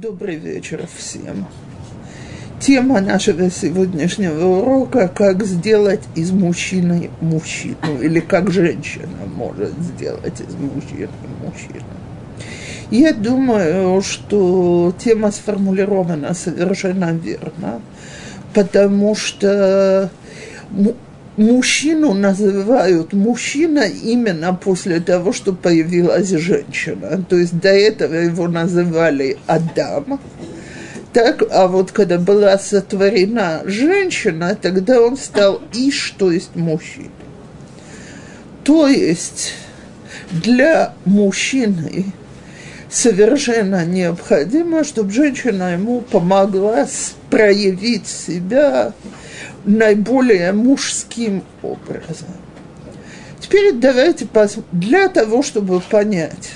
Добрый вечер всем. Тема нашего сегодняшнего урока – как сделать из мужчины мужчину, или как женщина может сделать из мужчины мужчину. Я думаю, что тема сформулирована совершенно верно, потому что мужчину называют мужчина именно после того, что появилась женщина. То есть до этого его называли Адам. Так, а вот когда была сотворена женщина, тогда он стал Иш, то есть мужчина. То есть для мужчины совершенно необходимо, чтобы женщина ему помогла проявить себя наиболее мужским образом. Теперь давайте посмотрим, для того, чтобы понять,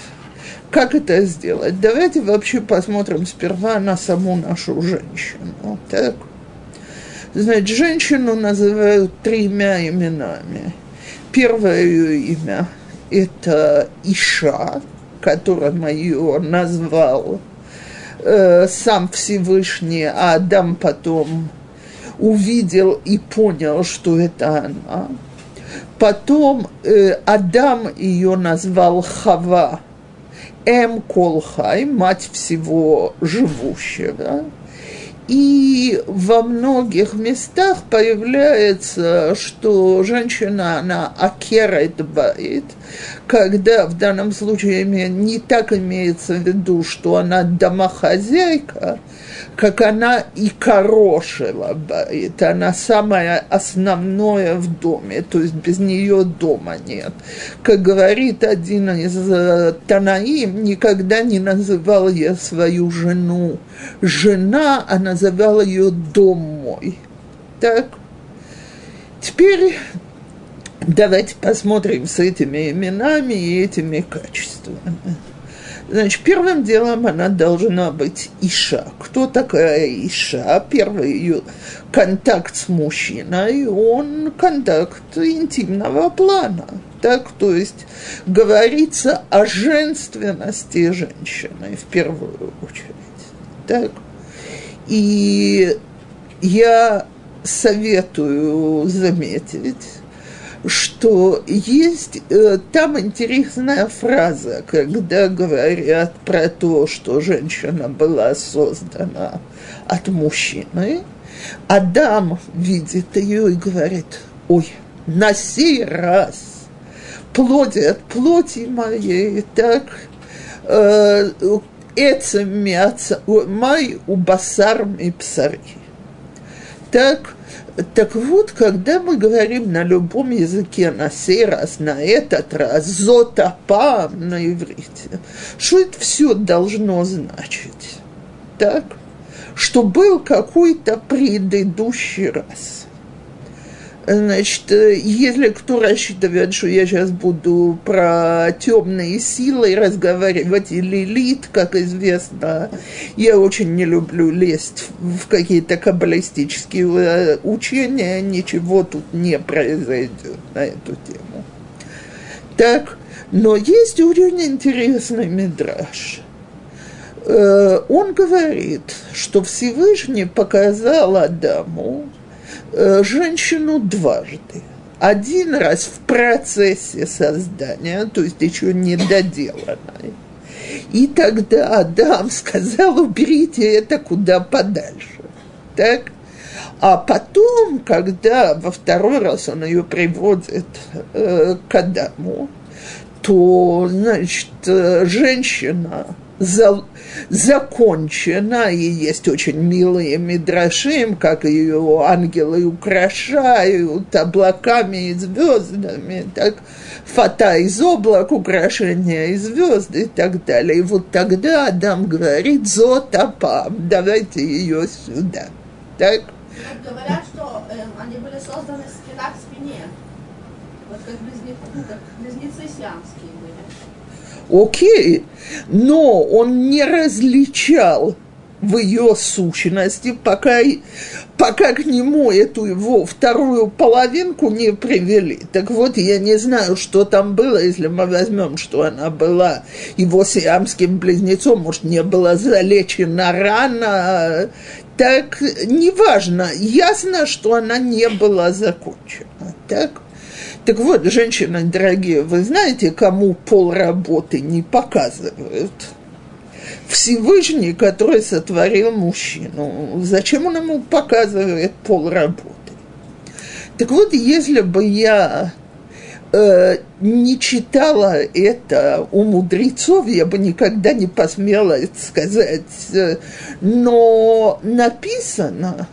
как это сделать, давайте вообще посмотрим сперва на саму нашу женщину. Так? Значит, женщину называют тремя именами. Первое ее имя – это Иша, которым ее назвал э, сам Всевышний, а Адам потом – увидел и понял, что это она. Потом э, Адам ее назвал Хава, Эм Колхай, мать всего живущего. И во многих местах появляется, что женщина, она акерет бает, когда в данном случае не так имеется в виду, что она домохозяйка, как она и корошева бает, она самое основное в доме, то есть без нее дома нет. Как говорит один из э, Танаим, никогда не называл я свою жену жена, а называл ее дом мой. Так, теперь давайте посмотрим с этими именами и этими качествами. Значит, первым делом она должна быть Иша. Кто такая Иша? Первый ее контакт с мужчиной, он контакт интимного плана. Так, то есть говорится о женственности женщины в первую очередь. Так. И я советую заметить, что есть э, там интересная фраза, когда говорят про то, что женщина была создана от мужчины. Адам видит ее и говорит, ой, на сей раз плоти от плоти моей, так, э, это мясо, май у басар ми псари. Так, так вот, когда мы говорим на любом языке, на сей раз, на этот раз, зотапам на иврите, что это все должно значить? Так? Что был какой-то предыдущий раз – Значит, э, если кто рассчитывает, что я сейчас буду про темные силы разговаривать, или лилит, как известно, я очень не люблю лезть в какие-то каббалистические э, учения, ничего тут не произойдет на эту тему. Так, но есть очень интересный мидраж. Э, он говорит, что Всевышний показал Адаму, женщину дважды. Один раз в процессе создания, то есть еще не доделанной. И тогда Адам сказал, уберите это куда подальше. Так? А потом, когда во второй раз он ее приводит э, к Адаму, то, значит, э, женщина за, закончена, и есть очень милые мидрашим, как ее ангелы украшают облаками и звездами, так фата из облак, украшения из звезд и так далее. И вот тогда Адам говорит, зотапам, давайте ее сюда. Так? Говорят, что э, они были созданы спина к спине. Вот как близнецы, близнецы были. Окей, но он не различал в ее сущности, пока, пока к нему эту его вторую половинку не привели. Так вот, я не знаю, что там было, если мы возьмем, что она была его сиамским близнецом, может, не была залечена рана, так неважно, ясно, что она не была закончена. Так? Так вот, женщины дорогие, вы знаете, кому пол работы не показывают? Всевышний, который сотворил мужчину. Зачем он ему показывает пол работы? Так вот, если бы я э, не читала это у мудрецов, я бы никогда не посмела это сказать. Но написано,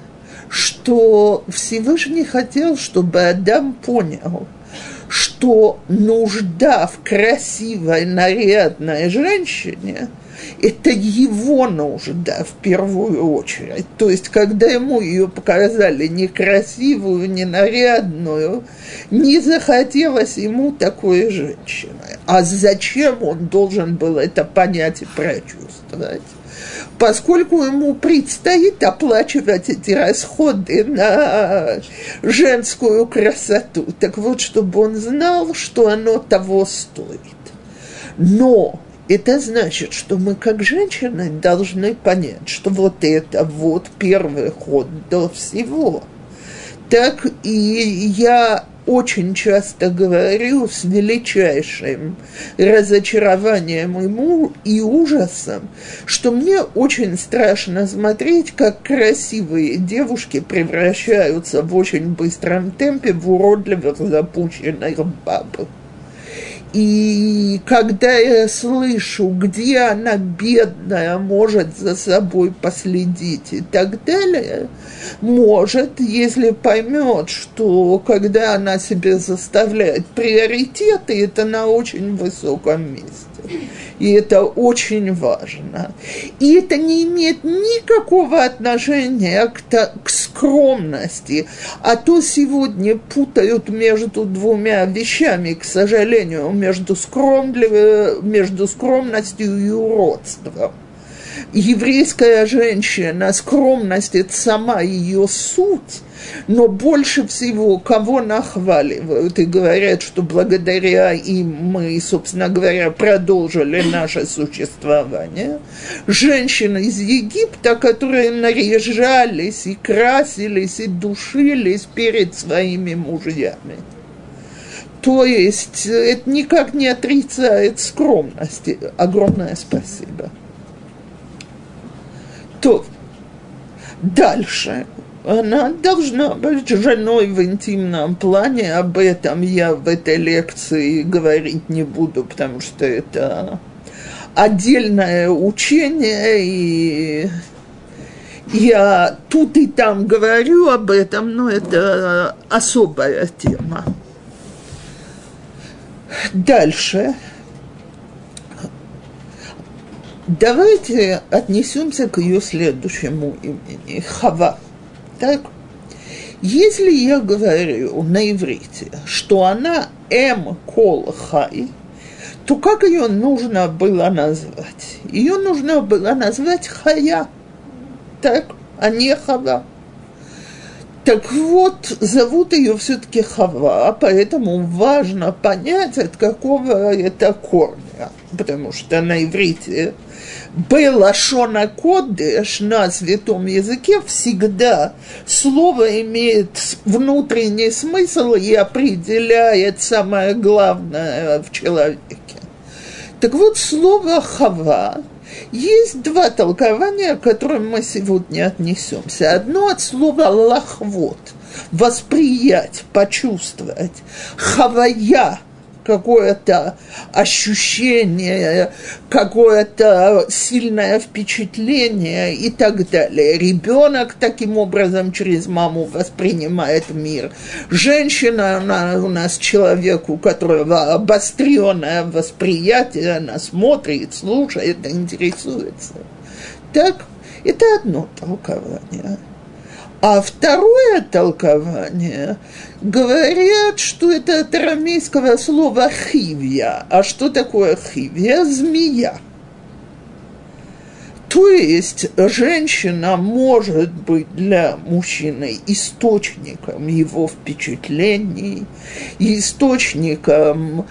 что Всевышний хотел, чтобы Адам понял – что нужда в красивой, нарядной женщине – это его нужда в первую очередь. То есть, когда ему ее показали некрасивую, ненарядную, не захотелось ему такой женщины. А зачем он должен был это понять и прочувствовать? Поскольку ему предстоит оплачивать эти расходы на женскую красоту. Так вот, чтобы он знал, что оно того стоит. Но это значит, что мы как женщины должны понять, что вот это вот первый ход до всего. Так и я очень часто говорю с величайшим разочарованием ему и ужасом, что мне очень страшно смотреть, как красивые девушки превращаются в очень быстром темпе в уродливых запущенных баб. И когда я слышу, где она бедная может за собой последить и так далее, может, если поймет, что когда она себе заставляет приоритеты, это на очень высоком месте. И это очень важно. И это не имеет никакого отношения к, к скромности. А то сегодня путают между двумя вещами, к сожалению, между, скром, между скромностью и уродством еврейская женщина, скромность – это сама ее суть, но больше всего кого нахваливают и говорят, что благодаря им мы, собственно говоря, продолжили наше существование. Женщины из Египта, которые наряжались и красились и душились перед своими мужьями. То есть это никак не отрицает скромности. Огромное спасибо. То дальше она должна быть женой в интимном плане. Об этом я в этой лекции говорить не буду, потому что это отдельное учение, и я тут и там говорю об этом, но это особая тема. Дальше. Давайте отнесемся к ее следующему имени – Хава. Так? Если я говорю на иврите, что она М Кол Хай, то как ее нужно было назвать? Ее нужно было назвать Хая, так, а не Хава. Так вот, зовут ее все-таки Хава, поэтому важно понять, от какого это корня, потому что на иврите Белашона Кодеш на святом языке всегда слово имеет внутренний смысл и определяет самое главное в человеке. Так вот, слово «хава» есть два толкования, к которым мы сегодня отнесемся. Одно от слова «лахвот» – восприять, почувствовать. «Хавая» какое-то ощущение, какое-то сильное впечатление и так далее. Ребенок таким образом через маму воспринимает мир. Женщина, она у нас человек, у которого обостренное восприятие, она смотрит, слушает, интересуется. Так, это одно толкование. А второе толкование говорят, что это от арамейского слова хивья. А что такое хивья? Змея. То есть женщина может быть для мужчины источником его впечатлений, источником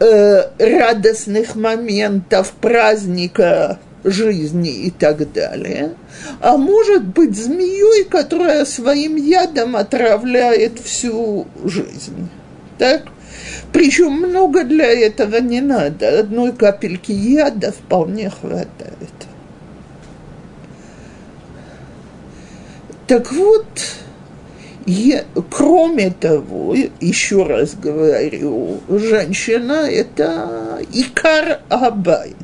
э, радостных моментов, праздника жизни и так далее, а может быть змеей, которая своим ядом отравляет всю жизнь. Так? Причем много для этого не надо. Одной капельки яда вполне хватает. Так вот, я, кроме того, еще раз говорю, женщина – это икар абайт.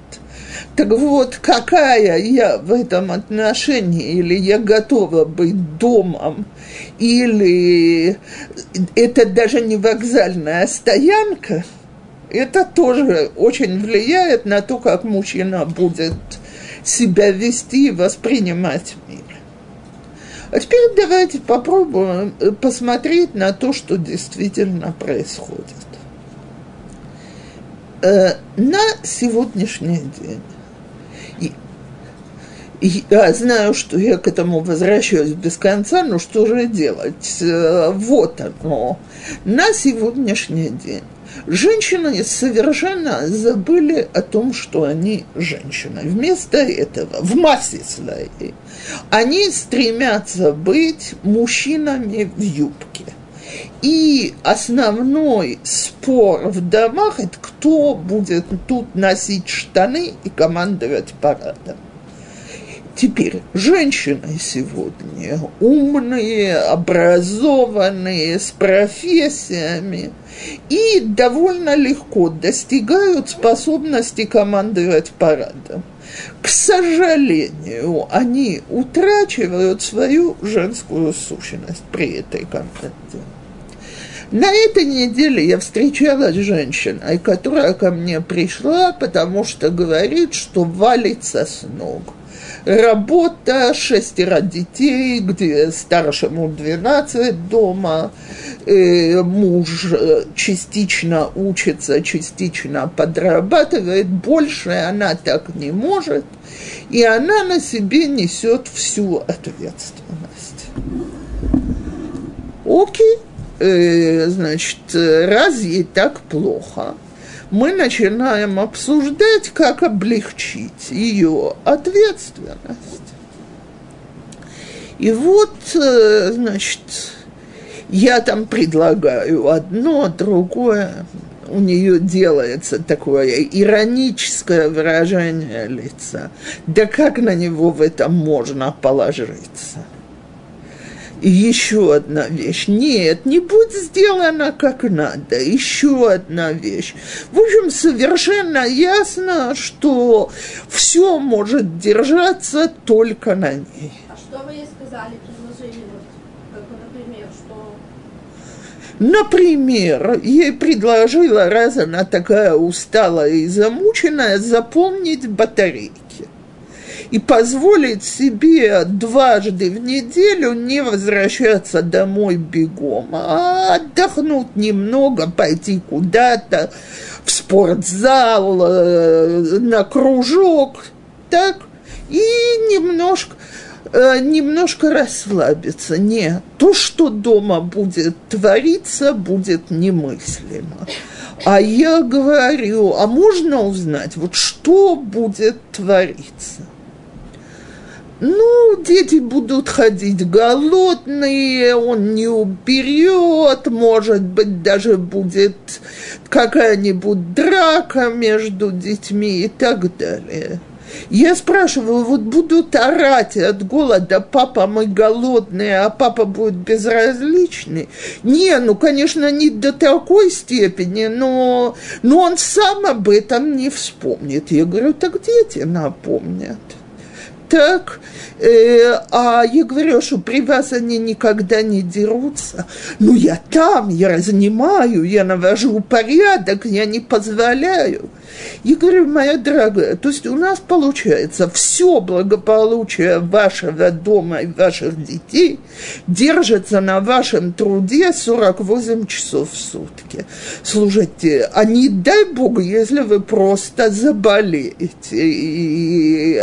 Так вот, какая я в этом отношении, или я готова быть домом, или это даже не вокзальная стоянка, это тоже очень влияет на то, как мужчина будет себя вести и воспринимать мир. А теперь давайте попробуем э, посмотреть на то, что действительно происходит. Э, на сегодняшний день я знаю, что я к этому возвращаюсь без конца, но что же делать? Э, вот оно. На сегодняшний день женщины совершенно забыли о том, что они женщины. Вместо этого, в массе своей, они стремятся быть мужчинами в юбке. И основной спор в домах – это кто будет тут носить штаны и командовать парадом. Теперь женщины сегодня умные, образованные, с профессиями и довольно легко достигают способности командовать парадом. К сожалению, они утрачивают свою женскую сущность при этой команде. На этой неделе я встречалась с женщиной, которая ко мне пришла, потому что говорит, что валится с ног работа, шестеро детей, где старшему 12 дома, э, муж э, частично учится, частично подрабатывает, больше она так не может, и она на себе несет всю ответственность. Окей, э, значит, раз ей так плохо – мы начинаем обсуждать, как облегчить ее ответственность. И вот, э, значит, я там предлагаю одно, другое. У нее делается такое ироническое выражение лица. Да как на него в этом можно положиться? И еще одна вещь. Нет, не будет сделано как надо. Еще одна вещь. В общем, совершенно ясно, что все может держаться только на ней. А что вы ей сказали, предложили, вот, как, например, что... Например, ей предложила, раз она такая усталая и замученная, заполнить батарейки и позволить себе дважды в неделю не возвращаться домой бегом, а отдохнуть немного, пойти куда-то в спортзал, э, на кружок, так, и немножко э, немножко расслабиться. Нет, то, что дома будет твориться, будет немыслимо. А я говорю, а можно узнать, вот что будет твориться? Ну, дети будут ходить голодные, он не уберет, может быть, даже будет какая-нибудь драка между детьми и так далее. Я спрашиваю, вот будут орать от голода, папа, мы голодные, а папа будет безразличный? Не, ну, конечно, не до такой степени, но, но он сам об этом не вспомнит. Я говорю, так дети напомнят так, а я говорю, что при вас они никогда не дерутся. Ну, я там, я занимаю, я навожу порядок, я не позволяю. Я говорю, моя дорогая, то есть у нас получается все благополучие вашего дома и ваших детей держится на вашем труде 48 часов в сутки. Слушайте, а не дай бог, если вы просто заболеете, и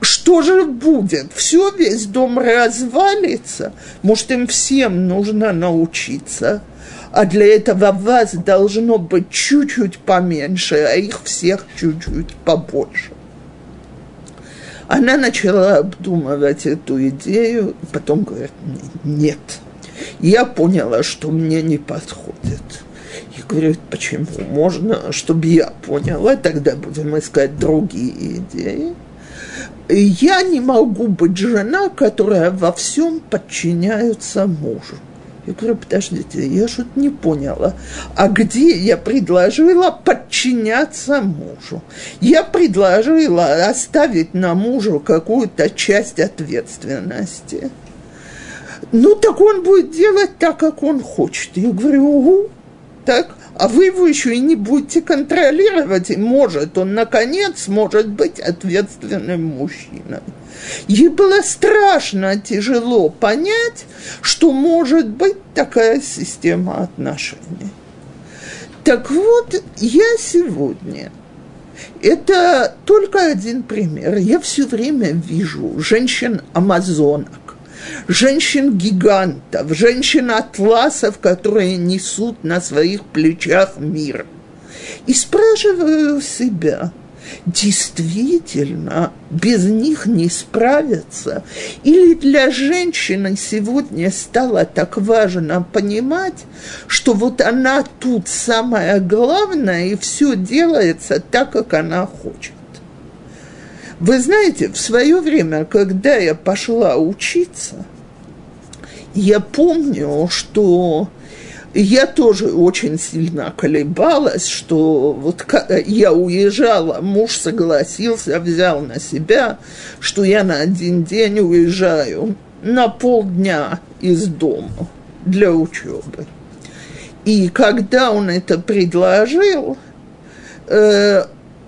что же будет? Все, весь дом развалится. Может, им всем нужно научиться. А для этого вас должно быть чуть-чуть поменьше, а их всех чуть-чуть побольше. Она начала обдумывать эту идею, потом говорит, нет, я поняла, что мне не подходит. Я говорю, почему? Можно, чтобы я поняла, тогда будем искать другие идеи. Я не могу быть жена, которая во всем подчиняется мужу. Я говорю, подождите, я что-то не поняла. А где я предложила подчиняться мужу? Я предложила оставить на мужу какую-то часть ответственности. Ну, так он будет делать так, как он хочет. Я говорю, угу, так, а вы его еще и не будете контролировать, и может он, наконец, может быть ответственным мужчиной. Ей было страшно, тяжело понять, что может быть такая система отношений. Так вот, я сегодня это только один пример. Я все время вижу женщин-амазонок, женщин-гигантов, женщин-атласов, которые несут на своих плечах мир. И спрашиваю себя, действительно без них не справиться? Или для женщины сегодня стало так важно понимать, что вот она тут самое главное, и все делается так, как она хочет? Вы знаете, в свое время, когда я пошла учиться, я помню, что я тоже очень сильно колебалась, что вот я уезжала, муж согласился, взял на себя, что я на один день уезжаю на полдня из дома для учебы. И когда он это предложил, э,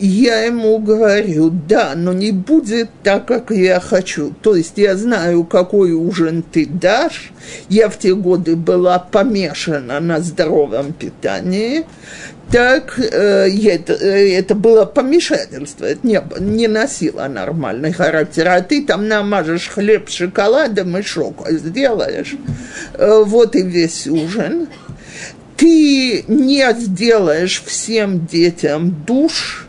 я ему говорю, да, но не будет так, как я хочу. То есть я знаю, какой ужин ты дашь. Я в те годы была помешана на здоровом питании. Так э, это, э, это было помешательство, это не, не носило нормальный характер. А ты там намажешь хлеб шоколадом и шок сделаешь. Э, вот и весь ужин. Ты не сделаешь всем детям душ,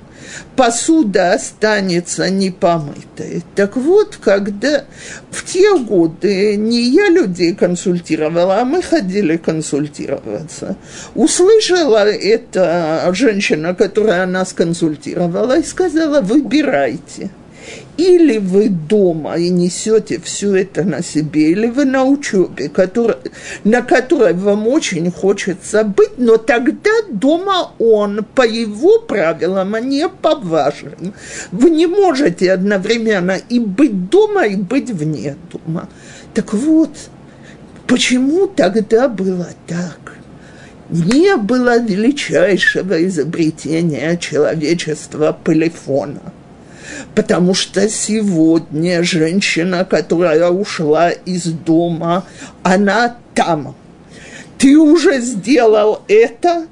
посуда останется непомытой. Так вот, когда в те годы не я людей консультировала, а мы ходили консультироваться, услышала эта женщина, которая нас консультировала, и сказала, выбирайте – или вы дома и несете все это на себе, или вы на учебе, который, на которой вам очень хочется быть, но тогда дома он по его правилам, а не по вашим. Вы не можете одновременно и быть дома, и быть вне дома. Так вот, почему тогда было так? Не было величайшего изобретения человечества полифона – потому что сегодня женщина, которая ушла из дома, она там. Ты уже сделал это,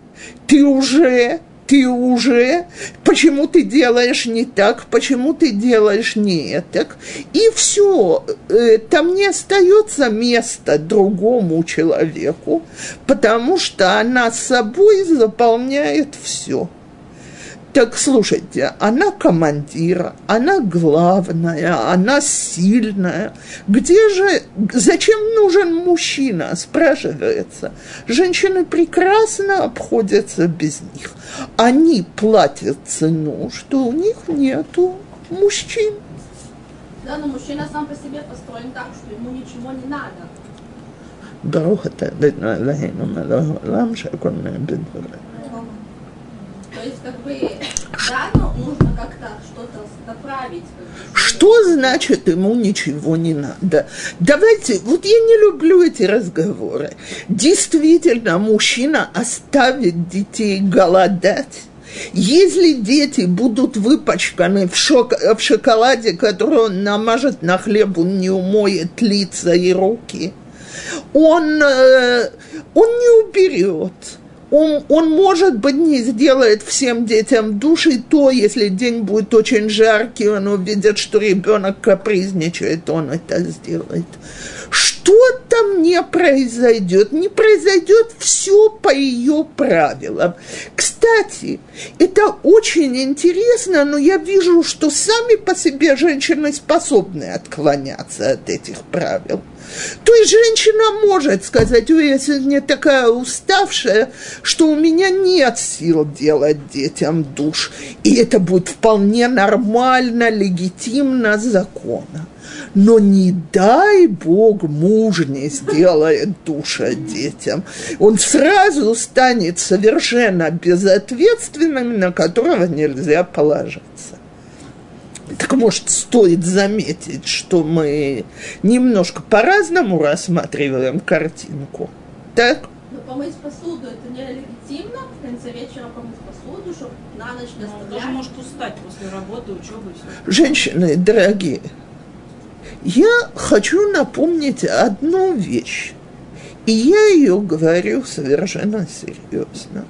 ты уже, ты уже, почему ты делаешь не так, почему ты делаешь не так, и все, э, там не остается места другому человеку, потому что она собой заполняет все. Так слушайте, она командир, она главная, она сильная. Где же, зачем нужен мужчина, спрашивается. Женщины прекрасно обходятся без них. Они платят цену, что у них нету мужчин. Да, но мужчина сам по себе построен так, что ему ничего не надо. ברוך אתה אדוני אלוהינו מלך העולם שהכל נהיה בדבריך. Что значит ему ничего не надо? Давайте, вот я не люблю эти разговоры. Действительно, мужчина оставит детей голодать. Если дети будут выпачканы в, шок, в шоколаде, который он намажет на хлеб, он не умоет лица и руки, он, э, он не уберет Он, он, может быть, не сделает всем детям души то, если день будет очень жаркий, он увидит, что ребенок капризничает, он это сделает. Что-то не произойдет, не произойдет все по ее правилам. Кстати, это очень интересно, но я вижу, что сами по себе женщины способны отклоняться от этих правил. То есть женщина может сказать, ой, я сегодня такая уставшая, что у меня нет сил делать детям душ. И это будет вполне нормально, легитимно, законно. Но не дай Бог муж не сделает душа детям. Он сразу станет совершенно безответственным, на которого нельзя положиться. Так может, стоит заметить, что мы немножко по-разному рассматриваем картинку. Так? Но помыть посуду это не легитимно, в конце вечера помыть посуду, чтобы на ночь не Он даже может устать после работы, учебы и все. Женщины, дорогие, я хочу напомнить одну вещь. И я ее говорю совершенно серьезно.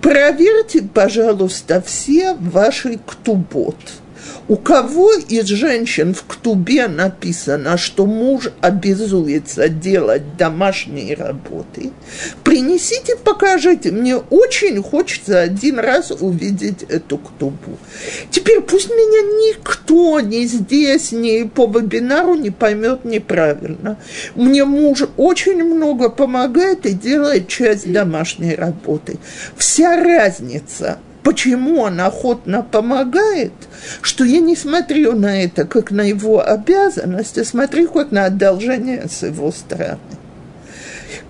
Проверьте, пожалуйста, все ваши ктубот – у кого из женщин в ктубе написано, что муж обязуется делать домашние работы, принесите, покажите. Мне очень хочется один раз увидеть эту ктубу. Теперь пусть меня никто ни здесь, ни по вебинару не поймет неправильно. Мне муж очень много помогает и делает часть домашней работы. Вся разница – почему он охотно помогает, что я не смотрю на это как на его обязанность, а смотрю как на одолжение с его стороны.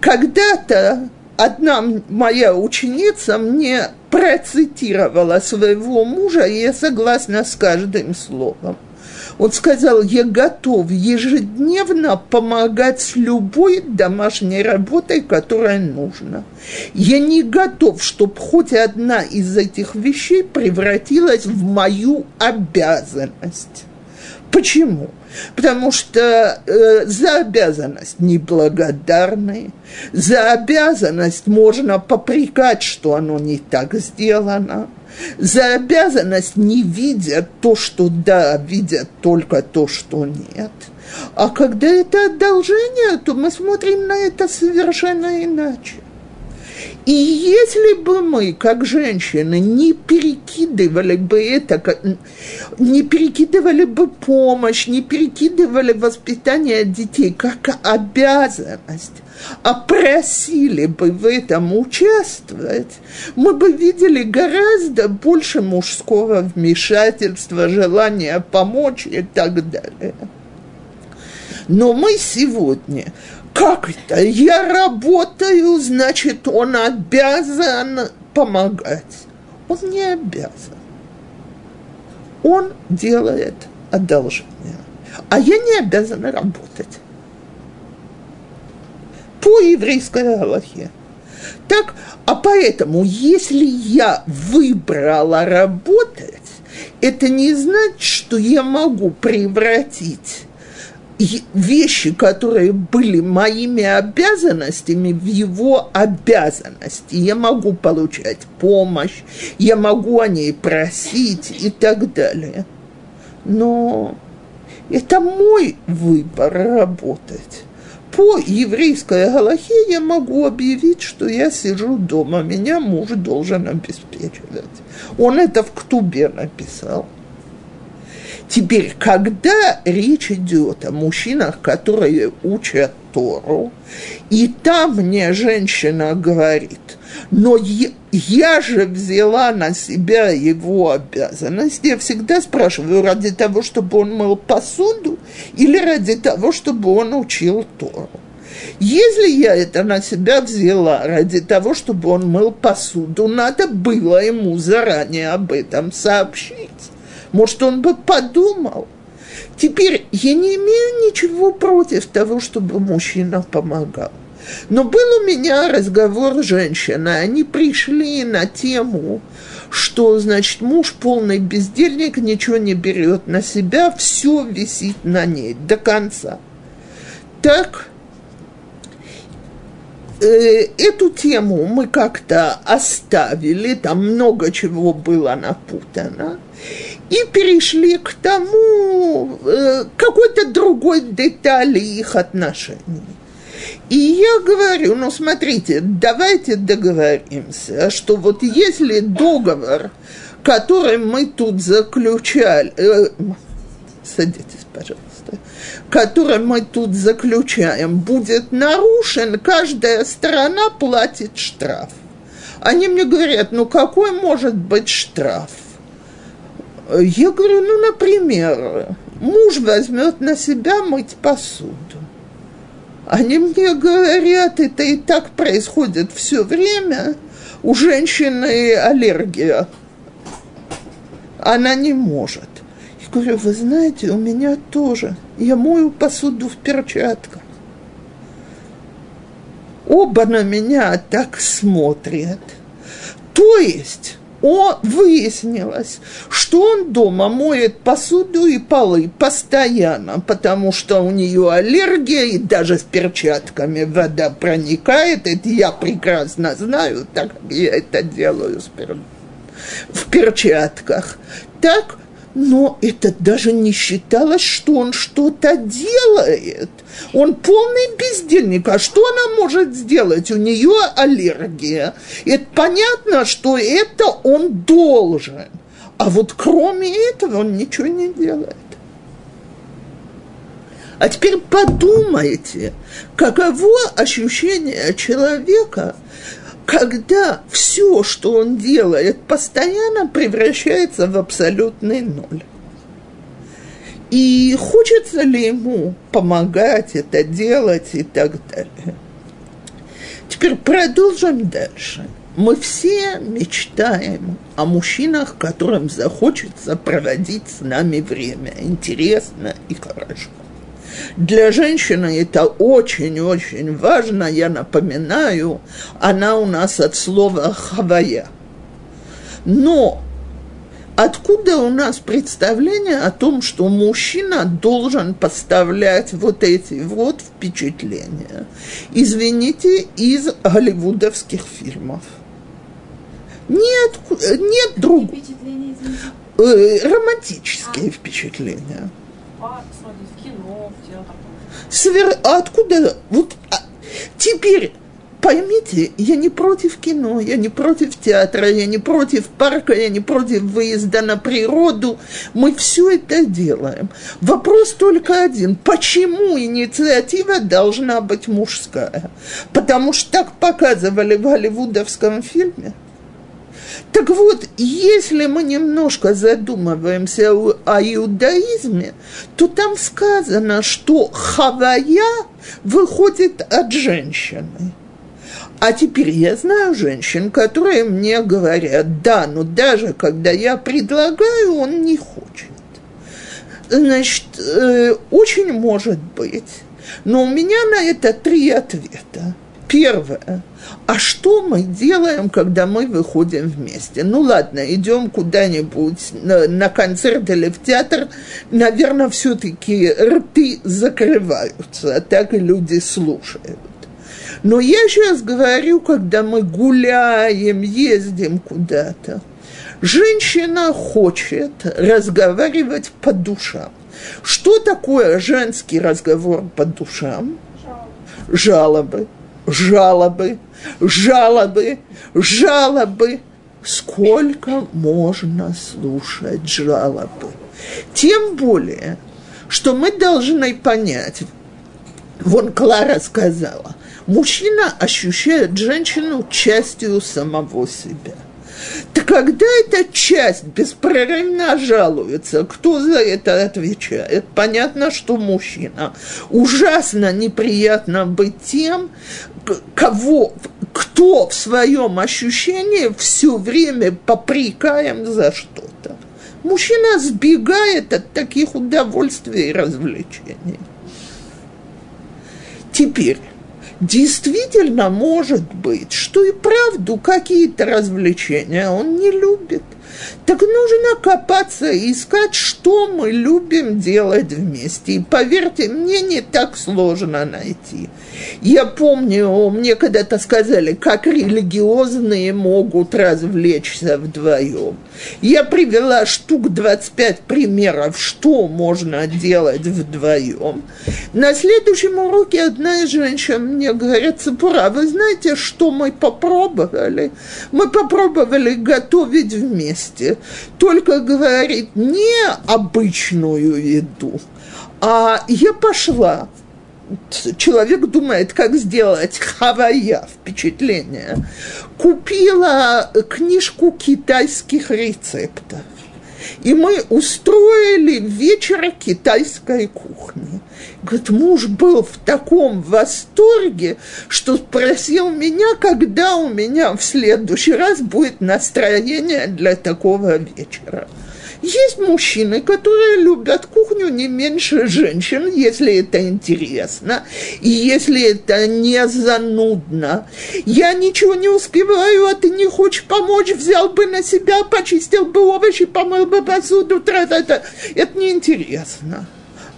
Когда-то одна моя ученица мне процитировала своего мужа, и я согласна с каждым словом – он сказал, я готов ежедневно помогать с любой домашней работой, которая нужна. Я не готов, чтобы хоть одна из этих вещей превратилась в мою обязанность. Почему? Потому что э, за обязанность неблагодарны, за обязанность можно попрекать, что оно не так сделано – за обязанность не видят то, что да, видят только то, что нет. А когда это одолжение, то мы смотрим на это совершенно иначе. И если бы мы, как женщины, не перекидывали бы это, не перекидывали бы помощь, не перекидывали воспитание детей как обязанность, а просили бы в этом участвовать, мы бы видели гораздо больше мужского вмешательства, желания помочь и так далее. Но мы сегодня как это? Я работаю, значит, он обязан помогать. Он не обязан. Он делает одолжение. А я не обязана работать. По еврейской Галахе. Так, а поэтому, если я выбрала работать, это не значит, что я могу превратить вещи, которые были моими обязанностями, в его обязанности. Я могу получать помощь, я могу о ней просить и так далее. Но это мой выбор работать. По еврейской галахе я могу объявить, что я сижу дома, меня муж должен обеспечивать. Он это в Ктубе написал. Теперь, когда речь идет о мужчинах, которые учат Тору, и там мне женщина говорит, но я, я же взяла на себя его обязанность, я всегда спрашиваю, ради того, чтобы он мыл посуду или ради того, чтобы он учил Тору. Если я это на себя взяла ради того, чтобы он мыл посуду, надо было ему заранее об этом сообщить. Может, он бы подумал. Теперь я не имею ничего против того, чтобы мужчина помогал. Но был у меня разговор с женщиной, они пришли на тему, что, значит, муж полный бездельник, ничего не берет на себя, все висит на ней до конца. Так, эту тему мы как-то оставили, там много чего было напутано, и перешли к тому, э, какой-то другой детали их отношений. И я говорю, ну смотрите, давайте договоримся, что вот если договор, который мы тут заключали, э, садитесь, пожалуйста, который мы тут заключаем, будет нарушен, каждая сторона платит штраф. Они мне говорят, ну какой может быть штраф? Я говорю, ну, например, муж возьмет на себя мыть посуду. Они мне говорят, это и так происходит все время. У женщины аллергия. Она не может. Говорю, вы знаете, у меня тоже. Я мою посуду в перчатках. Оба на меня так смотрят. То есть о, выяснилось, что он дома моет посуду и полы постоянно, потому что у нее аллергия, и даже с перчатками вода проникает. Это я прекрасно знаю, так как я это делаю в перчатках. Так но это даже не считалось, что он что-то делает. Он полный бездельник. А что она может сделать? У нее аллергия. Это понятно, что это он должен. А вот кроме этого он ничего не делает. А теперь подумайте, каково ощущение человека, когда все, что он делает, постоянно превращается в абсолютный ноль. И хочется ли ему помогать это делать и так далее. Теперь продолжим дальше. Мы все мечтаем о мужчинах, которым захочется проводить с нами время интересно и хорошо. Для женщины это очень-очень важно, я напоминаю, она у нас от слова «хавая». Но откуда у нас представление о том, что мужчина должен поставлять вот эти вот впечатления? Извините, из голливудовских фильмов. Нет, нет друг... Э, романтические а. впечатления. Свер... А откуда? Вот а... теперь поймите, я не против кино, я не против театра, я не против парка, я не против выезда на природу. Мы все это делаем. Вопрос только один. Почему инициатива должна быть мужская? Потому что так показывали в голливудовском фильме. Так вот, если мы немножко задумываемся о иудаизме, то там сказано, что хавая выходит от женщины. А теперь я знаю женщин, которые мне говорят, да, но даже когда я предлагаю, он не хочет. Значит, э, очень может быть. Но у меня на это три ответа. Первое. А что мы делаем, когда мы выходим вместе? Ну ладно, идем куда-нибудь на, на концерт или в театр. Наверное, все-таки рты закрываются, а так и люди слушают. Но я сейчас говорю, когда мы гуляем, ездим куда-то. Женщина хочет разговаривать по душам. Что такое женский разговор по душам? Жалобы. Жалобы жалобы, жалобы, жалобы. Сколько можно слушать жалобы? Тем более, что мы должны понять, вон Клара сказала, мужчина ощущает женщину частью самого себя – так когда эта часть беспрерывно жалуется, кто за это отвечает? Понятно, что мужчина. Ужасно неприятно быть тем, кого, кто в своем ощущении все время попрекаем за что-то. Мужчина сбегает от таких удовольствий и развлечений. Теперь, действительно может быть, что и правду какие-то развлечения он не любит. Так нужно копаться и искать, что мы любим делать вместе. И поверьте, мне не так сложно найти. Я помню, мне когда-то сказали, как религиозные могут развлечься вдвоем. Я привела штук 25 примеров, что можно делать вдвоем. На следующем уроке одна из женщин мне говорит, Цепура, вы знаете, что мы попробовали? Мы попробовали готовить вместе. Только, говорит, не обычную еду, а я пошла человек думает, как сделать хавая, впечатление. Купила книжку китайских рецептов. И мы устроили вечер китайской кухни. Говорит, муж был в таком восторге, что спросил меня, когда у меня в следующий раз будет настроение для такого вечера. Есть мужчины, которые любят кухню не меньше женщин, если это интересно, и если это не занудно. Я ничего не успеваю, а ты не хочешь помочь, взял бы на себя, почистил бы овощи, помыл бы посуду, тра-та-та. Это неинтересно.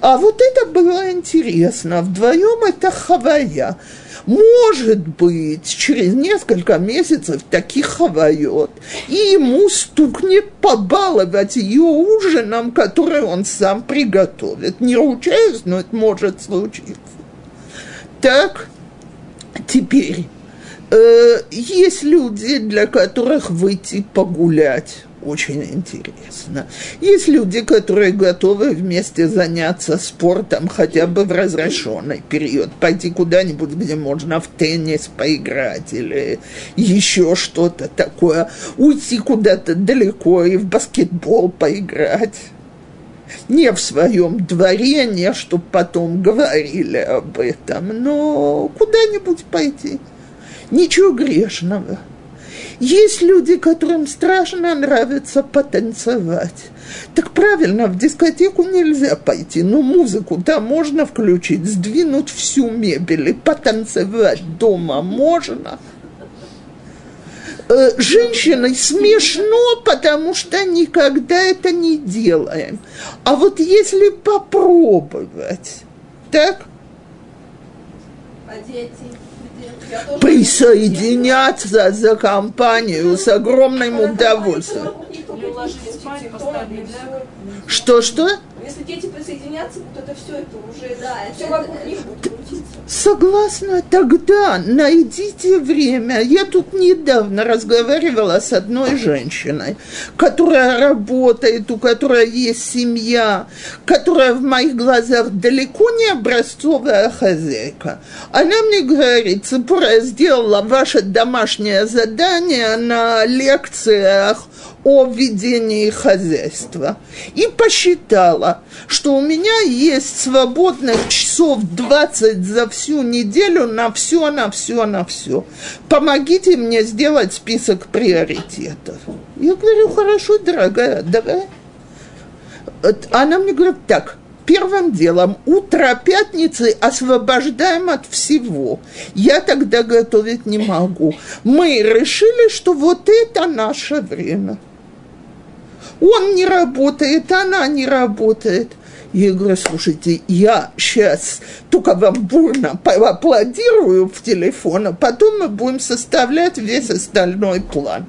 А вот это было интересно. Вдвоем это хавая. Может быть, через несколько месяцев таких хавает, и ему стукнет побаловать ее ужином, который он сам приготовит. Не ручаюсь, но это может случиться. Так, теперь, э, есть люди, для которых выйти погулять очень интересно. Есть люди, которые готовы вместе заняться спортом хотя бы в разрешенный период, пойти куда-нибудь, где можно в теннис поиграть или еще что-то такое, уйти куда-то далеко и в баскетбол поиграть. Не в своем дворе, не чтобы потом говорили об этом, но куда-нибудь пойти. Ничего грешного. Есть люди, которым страшно нравится потанцевать. Так правильно, в дискотеку нельзя пойти, но музыку там можно включить, сдвинуть всю мебель и потанцевать дома можно. Э, женщины смешно, потому что никогда это не делаем. А вот если попробовать, так? А дети? Присоединяться за компанию с огромным удовольствием. Что-что? Если дети присоединятся, то это все, это уже, да, все вокруг них. Согласна, тогда найдите время. Я тут недавно разговаривала с одной женщиной, которая работает, у которой есть семья, которая в моих глазах далеко не образцовая хозяйка. Она мне говорит, Цепура, сделала ваше домашнее задание на лекциях о ведении хозяйства и посчитала, что у меня есть свободных часов 20 за всю неделю на все, на все, на все. Помогите мне сделать список приоритетов. Я говорю, хорошо, дорогая, давай. Она мне говорит, так, первым делом утро пятницы освобождаем от всего. Я тогда готовить не могу. Мы решили, что вот это наше время. Он не работает, она не работает. Я говорю, слушайте, я сейчас только вам бурно поаплодирую в телефон, а потом мы будем составлять весь остальной план.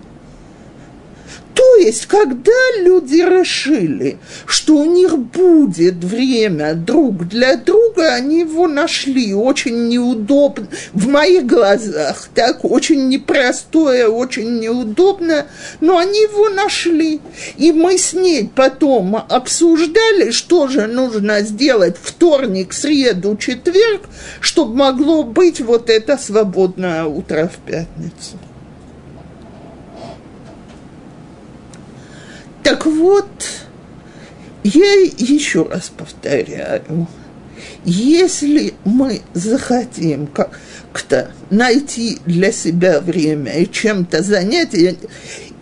То есть, когда люди решили, что у них будет время друг для друга, они его нашли очень неудобно, в моих глазах, так, очень непростое, очень неудобно, но они его нашли. И мы с ней потом обсуждали, что же нужно сделать вторник, среду, четверг, чтобы могло быть вот это свободное утро в пятницу. Так вот, я еще раз повторяю, если мы захотим как-то найти для себя время и чем-то занять,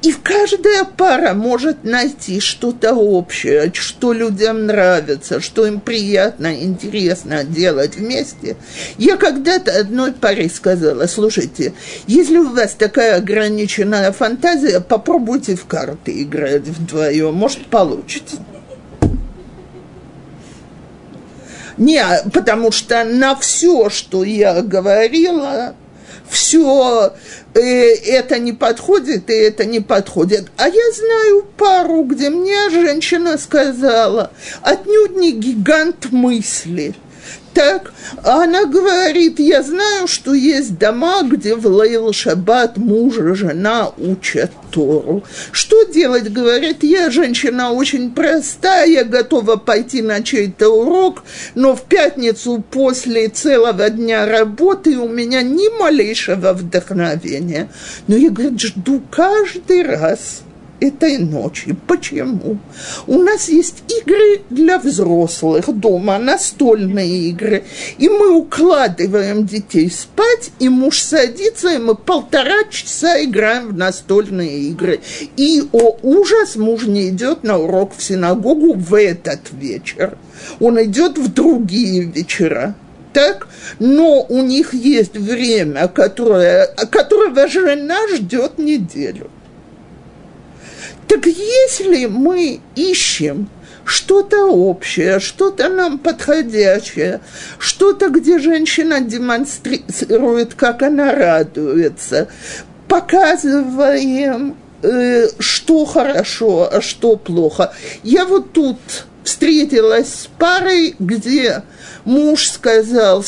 И каждая пара может найти что-то общее, что людям нравится, что им приятно, интересно делать вместе. Я когда-то одной паре сказала, слушайте, если у вас такая ограниченная фантазия, попробуйте в карты играть вдвоем, может получится. Не, потому что на все, что я говорила, все э, это не подходит и это не подходит. А я знаю пару, где мне женщина сказала, отнюдь не гигант мысли – так, она говорит, я знаю, что есть дома, где в Лейл Шаббат муж и жена учат Тору. Что делать? Говорит, я женщина очень простая, готова пойти на чей-то урок, но в пятницу после целого дня работы у меня ни малейшего вдохновения. Но я, говорит, жду каждый раз – этой ночи. Почему? У нас есть игры для взрослых дома, настольные игры. И мы укладываем детей спать, и муж садится, и мы полтора часа играем в настольные игры. И, о ужас, муж не идет на урок в синагогу в этот вечер. Он идет в другие вечера так, но у них есть время, которое, которого жена ждет неделю. Так если мы ищем что-то общее, что-то нам подходящее, что-то, где женщина демонстрирует, как она радуется, показываем, э, что хорошо, а что плохо. Я вот тут встретилась с парой, где муж сказал,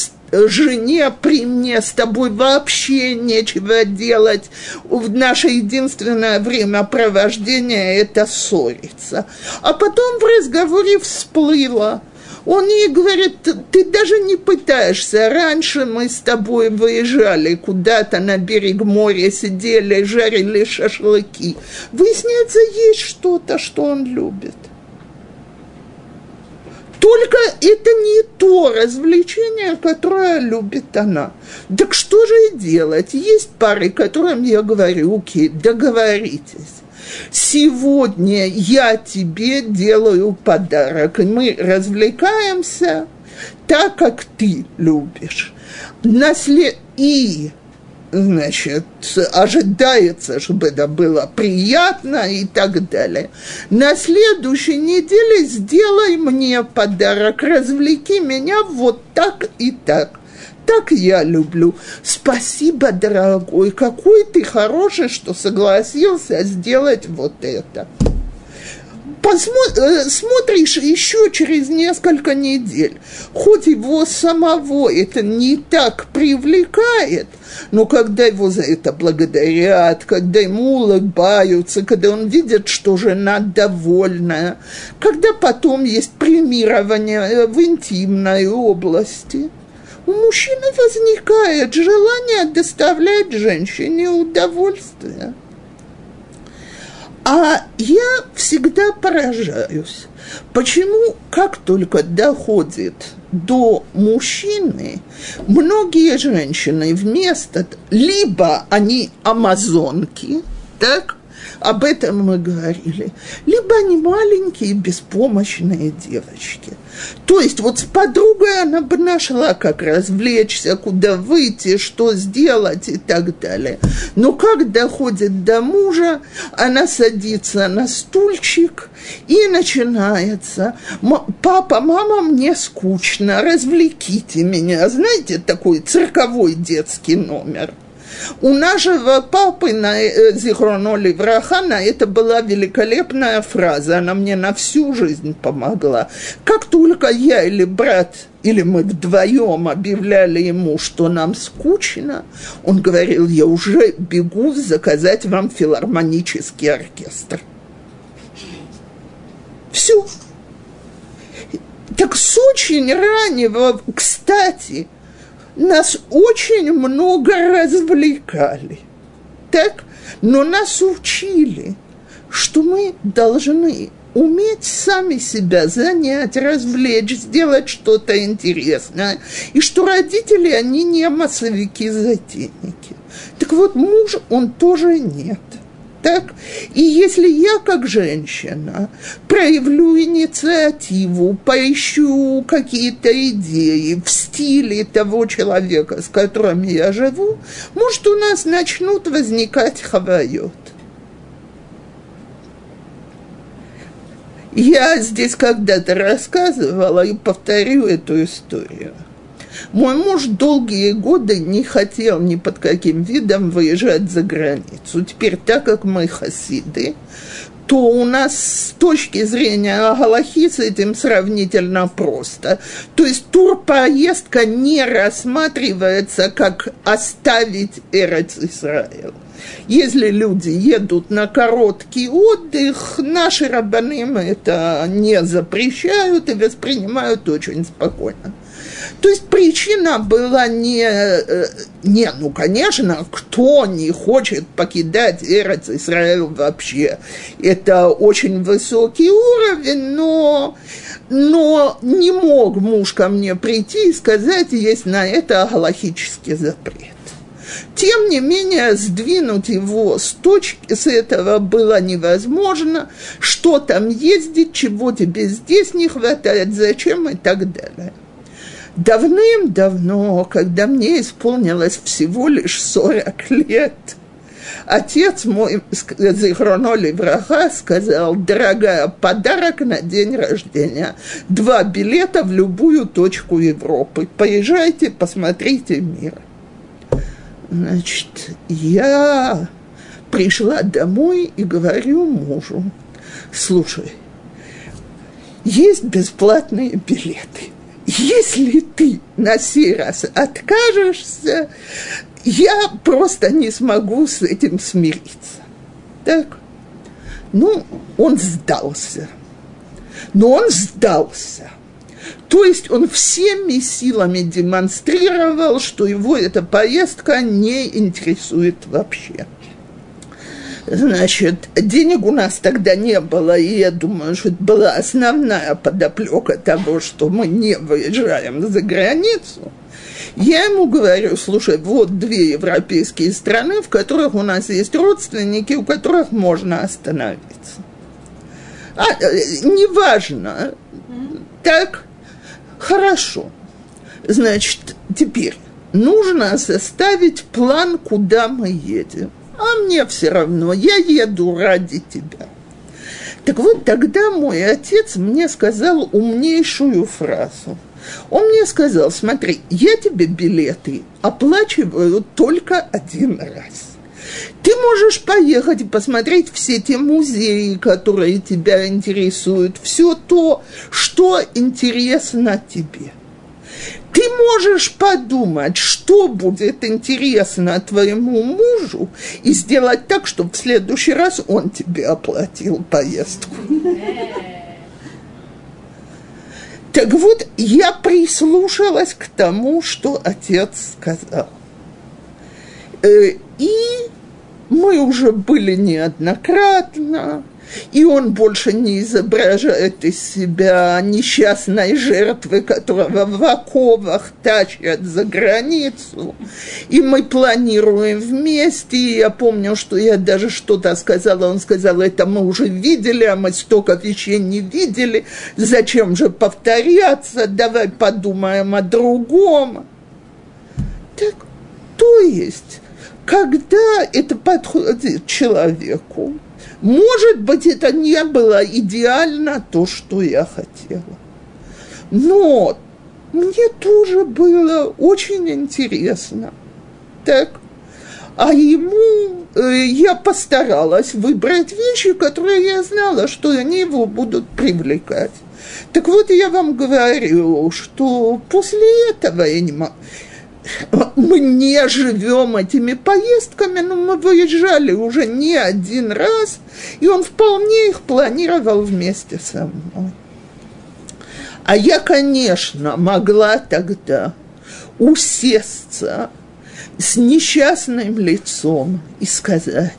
жене при мне с тобой вообще нечего делать. В наше единственное времяпровождение – это ссориться. А потом в разговоре всплыло. Он ей говорит, ты даже не пытаешься. Раньше мы с тобой выезжали куда-то на берег моря, сидели, жарили шашлыки. Выясняется, есть что-то, что он любит. Только это не то развлечение, которое любит она. Так что же делать? Есть пары, которым я говорю, окей, договоритесь. Сегодня я тебе делаю подарок, и мы развлекаемся так, как ты любишь. Наслед... И значит, ожидается, чтобы это было приятно и так далее. На следующей неделе сделай мне подарок, развлеки меня вот так и так. Так я люблю. Спасибо, дорогой, какой ты хороший, что согласился сделать вот это посмо- э, еще через несколько недель, хоть его самого это не так привлекает, но когда его за это благодарят, когда ему улыбаются, когда он видит, что жена довольная, когда потом есть премирование э, в интимной области, у мужчины возникает желание доставлять женщине удовольствие. А я всегда поражаюсь, почему, как только доходит до мужчины, многие женщины вместо, либо они амазонки, так, об этом мы говорили, либо они маленькие беспомощные девочки. То есть вот с подругой она бы нашла, как развлечься, куда выйти, что сделать и так далее. Но как доходит до мужа, она садится на стульчик и начинается. Папа, мама, мне скучно, развлеките меня. Знаете, такой цирковой детский номер – у нашего папы на э, Зихроноли Врахана это была великолепная фраза, она мне на всю жизнь помогла. Как только я или брат или мы вдвоем объявляли ему, что нам скучно, он говорил, я уже бегу заказать вам филармонический оркестр. Все. Так с очень раннего, кстати, нас очень много развлекали. Так? Но нас учили, что мы должны уметь сами себя занять, развлечь, сделать что-то интересное. И что родители, они не массовики-затейники. Так вот, муж, он тоже нет. Так? И если я, как женщина, проявлю инициативу, поищу какие-то идеи в стиле того человека, с которым я живу, может, у нас начнут возникать хавайот. Я здесь когда-то рассказывала и повторю эту историю. Мой муж долгие годы не хотел ни под каким видом выезжать за границу. Теперь, так как мы хасиды, то у нас с точки зрения Галахи с этим сравнительно просто. То есть турпоездка не рассматривается как оставить Эрец Израиль. Если люди едут на короткий отдых, наши рабаны это не запрещают и воспринимают очень спокойно. То есть причина была не, э, не, ну, конечно, кто не хочет покидать Эрец Израиль вообще. Это очень высокий уровень, но, но не мог муж ко мне прийти и сказать, есть на это галахический запрет. Тем не менее, сдвинуть его с точки, с этого было невозможно. Что там ездить, чего тебе здесь не хватает, зачем и так далее. Давным-давно, когда мне исполнилось всего лишь 40 лет, отец мой, Зихроноли Враха, сказал, дорогая, подарок на день рождения, два билета в любую точку Европы. Поезжайте, посмотрите мир. Значит, я пришла домой и говорю мужу, слушай, есть бесплатные билеты – если ты на сей раз откажешься, я просто не смогу с этим смириться. Так? Ну, он сдался. Но он сдался. То есть он всеми силами демонстрировал, что его эта поездка не интересует вообще. Значит, денег у нас тогда не было, и я думаю, что это была основная подоплека того, что мы не выезжаем за границу. Я ему говорю, слушай, вот две европейские страны, в которых у нас есть родственники, у которых можно остановиться. А, э, неважно. Так, хорошо. Значит, теперь нужно составить план, куда мы едем а мне все равно, я еду ради тебя. Так вот, тогда мой отец мне сказал умнейшую фразу. Он мне сказал, смотри, я тебе билеты оплачиваю только один раз. Ты можешь поехать и посмотреть все те музеи, которые тебя интересуют, все то, что интересно тебе – ты можешь подумать, что будет интересно твоему мужу, и сделать так, чтобы в следующий раз он тебе оплатил поездку. Так вот, я прислушалась к тому, что отец сказал. Э, и мы уже были неоднократно, и он больше не изображает из себя несчастной жертвы, которого в оковах тащат за границу. И мы планируем вместе. И я помню, что я даже что-то сказала. Он сказал, это мы уже видели, а мы столько вещей не видели. Зачем же повторяться? Давай подумаем о другом. Так, то есть, когда это подходит человеку, может быть, это не было идеально то, что я хотела. Но мне тоже было очень интересно. Так. А ему э, я постаралась выбрать вещи, которые я знала, что они его будут привлекать. Так вот, я вам говорю, что после этого я не могу мы не живем этими поездками, но мы выезжали уже не один раз, и он вполне их планировал вместе со мной. А я, конечно, могла тогда усесться с несчастным лицом и сказать,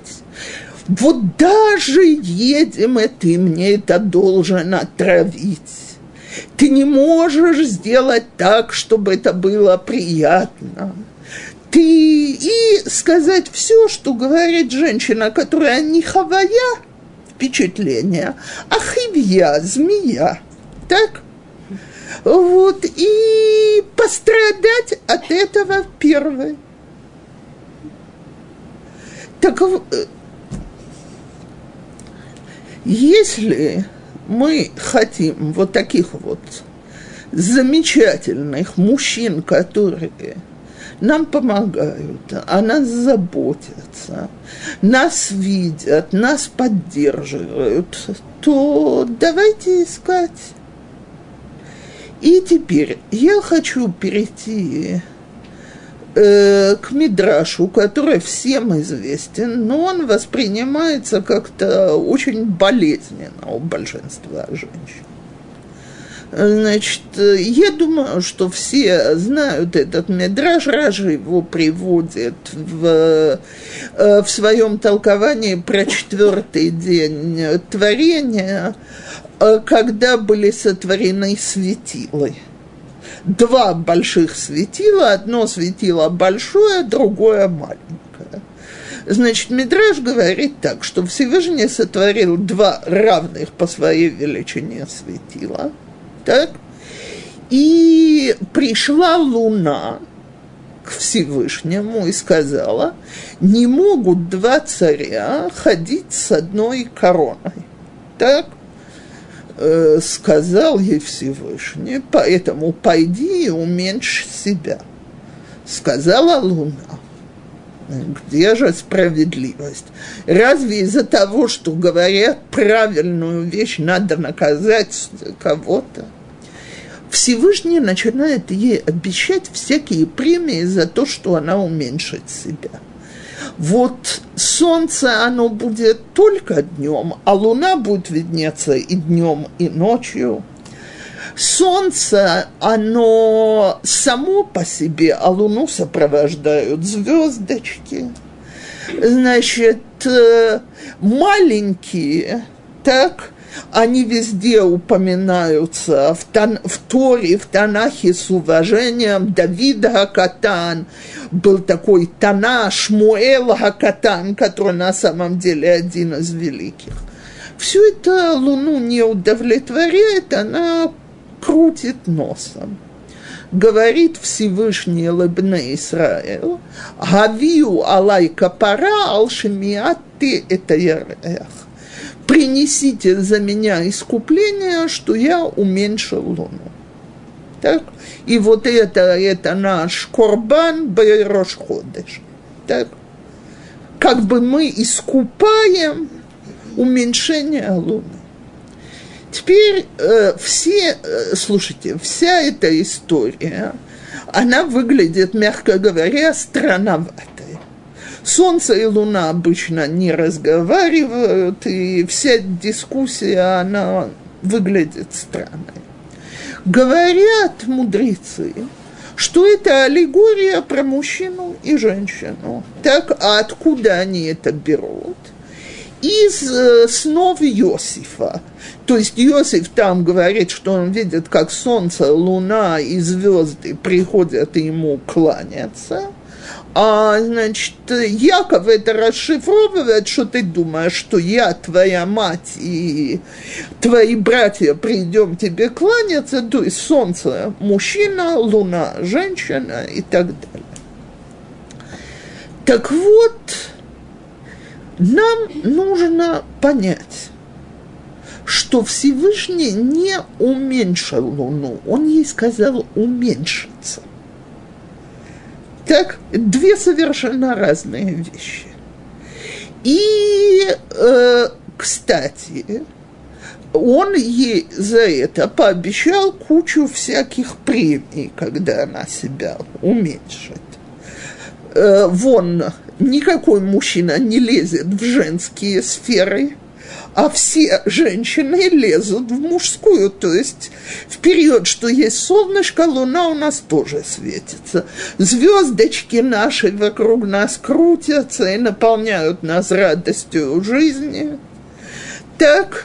вот даже едем, и ты мне это должен отравить. Ты не можешь сделать так, чтобы это было приятно. ты и сказать все, что говорит женщина, которая не хавая впечатление, а хивья, змея. Так? Вот, и пострадать от этого первой. Так э, если мы хотим вот таких вот замечательных мужчин, которые нам помогают, о нас заботятся, нас видят, нас поддерживают, то давайте искать. И теперь я хочу перейти э, к Мидрашу, который всем известен, но он воспринимается как-то очень болезненно у большинства женщин. Значит, я думаю, что все знают этот Медраж, Ражи его приводит в, э, в своем толковании про четвертый день творения, э, когда были сотворены светилы. Два больших светила, одно светило большое, другое маленькое. Значит, Мидраж говорит так, что Всевышний сотворил два равных по своей величине светила – так? И пришла луна к Всевышнему и сказала, не могут два царя ходить с одной короной. Так? Э, сказал ей Всевышний, поэтому пойди и уменьши себя. Сказала луна. Где же справедливость? Разве из-за того, что говорят правильную вещь, надо наказать кого-то? Всевышний начинает ей обещать всякие премии за то, что она уменьшит себя. Вот солнце, оно будет только днем, а луна будет виднеться и днем, и ночью. Солнце, оно само по себе, а луну сопровождают звездочки. Значит, э, маленькие, так, они везде упоминаются в, Тан, в Торе, в Танахе с уважением. Давид Хакатан был такой Тана, Шмуэл Хакатан, который на самом деле один из великих. Все это Луну не удовлетворяет, она крутит носом. Говорит Всевышний Лебне Исраил, Гавию алай капара алшемиат ты это ярех принесите за меня искупление, что я уменьшил луну. Так? И вот это, это наш корбан Байрош Ходыш. Так? Как бы мы искупаем уменьшение луны. Теперь э, все, э, слушайте, вся эта история, она выглядит, мягко говоря, странновато. Солнце и Луна обычно не разговаривают, и вся дискуссия, она выглядит странной. Говорят мудрецы, что это аллегория про мужчину и женщину. Так, а откуда они это берут? Из э, снов Иосифа. То есть Иосиф там говорит, что он видит, как солнце, луна и звезды приходят ему кланяться – а, значит, Яков это расшифровывает, что ты думаешь, что я, твоя мать и твои братья придем тебе кланяться, то есть солнце мужчина, луна женщина и так далее. Так вот, нам нужно понять, что Всевышний не уменьшил Луну, он ей сказал уменьшиться – так, две совершенно разные вещи. И, э, кстати, он ей за это пообещал кучу всяких премий, когда она себя уменьшит. Э, вон, никакой мужчина не лезет в женские сферы – а все женщины лезут в мужскую, то есть в период, что есть солнышко, луна у нас тоже светится. Звездочки наши вокруг нас крутятся и наполняют нас радостью жизни. Так,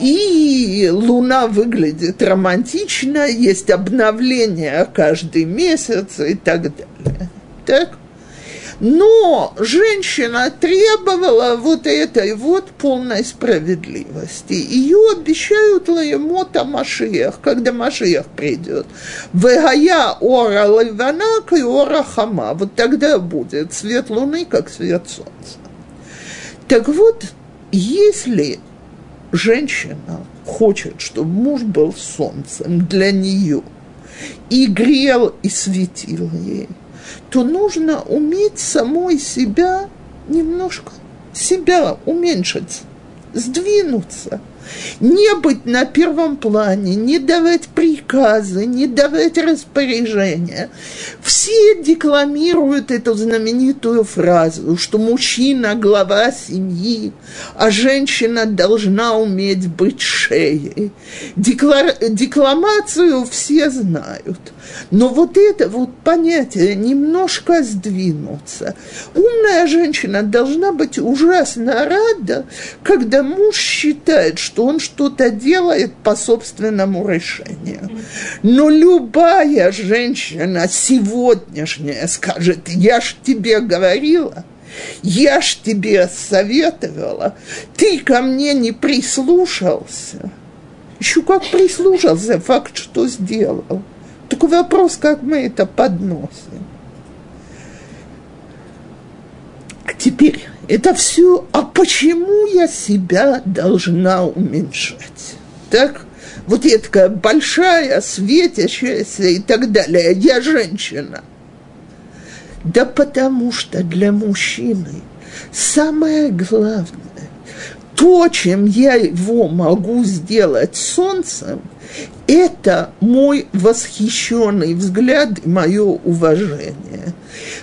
и луна выглядит романтично, есть обновление каждый месяц и так далее. Так? Но женщина требовала вот этой вот полной справедливости. Ее обещают Лаемота Машиях, когда Машиях придет. Вегая ора лайвана и ора хама. Вот тогда будет свет луны, как свет солнца. Так вот, если женщина хочет, чтобы муж был солнцем для нее и грел и светил ей, то нужно уметь самой себя немножко, себя уменьшить, сдвинуться – не быть на первом плане, не давать приказы, не давать распоряжения. Все декламируют эту знаменитую фразу, что мужчина – глава семьи, а женщина должна уметь быть шеей. Деклар... Декламацию все знают. Но вот это вот понятие немножко сдвинуться. Умная женщина должна быть ужасно рада, когда муж считает, что он что-то делает по собственному решению. Но любая женщина сегодняшняя скажет, я ж тебе говорила, я ж тебе советовала, ты ко мне не прислушался. Еще как прислушался, факт, что сделал. Такой вопрос, как мы это подносим. А теперь это все, а почему я себя должна уменьшать? Так? Вот я такая большая, светящаяся и так далее. Я женщина. Да потому что для мужчины самое главное, то, чем я его могу сделать солнцем – это мой восхищенный взгляд мое уважение.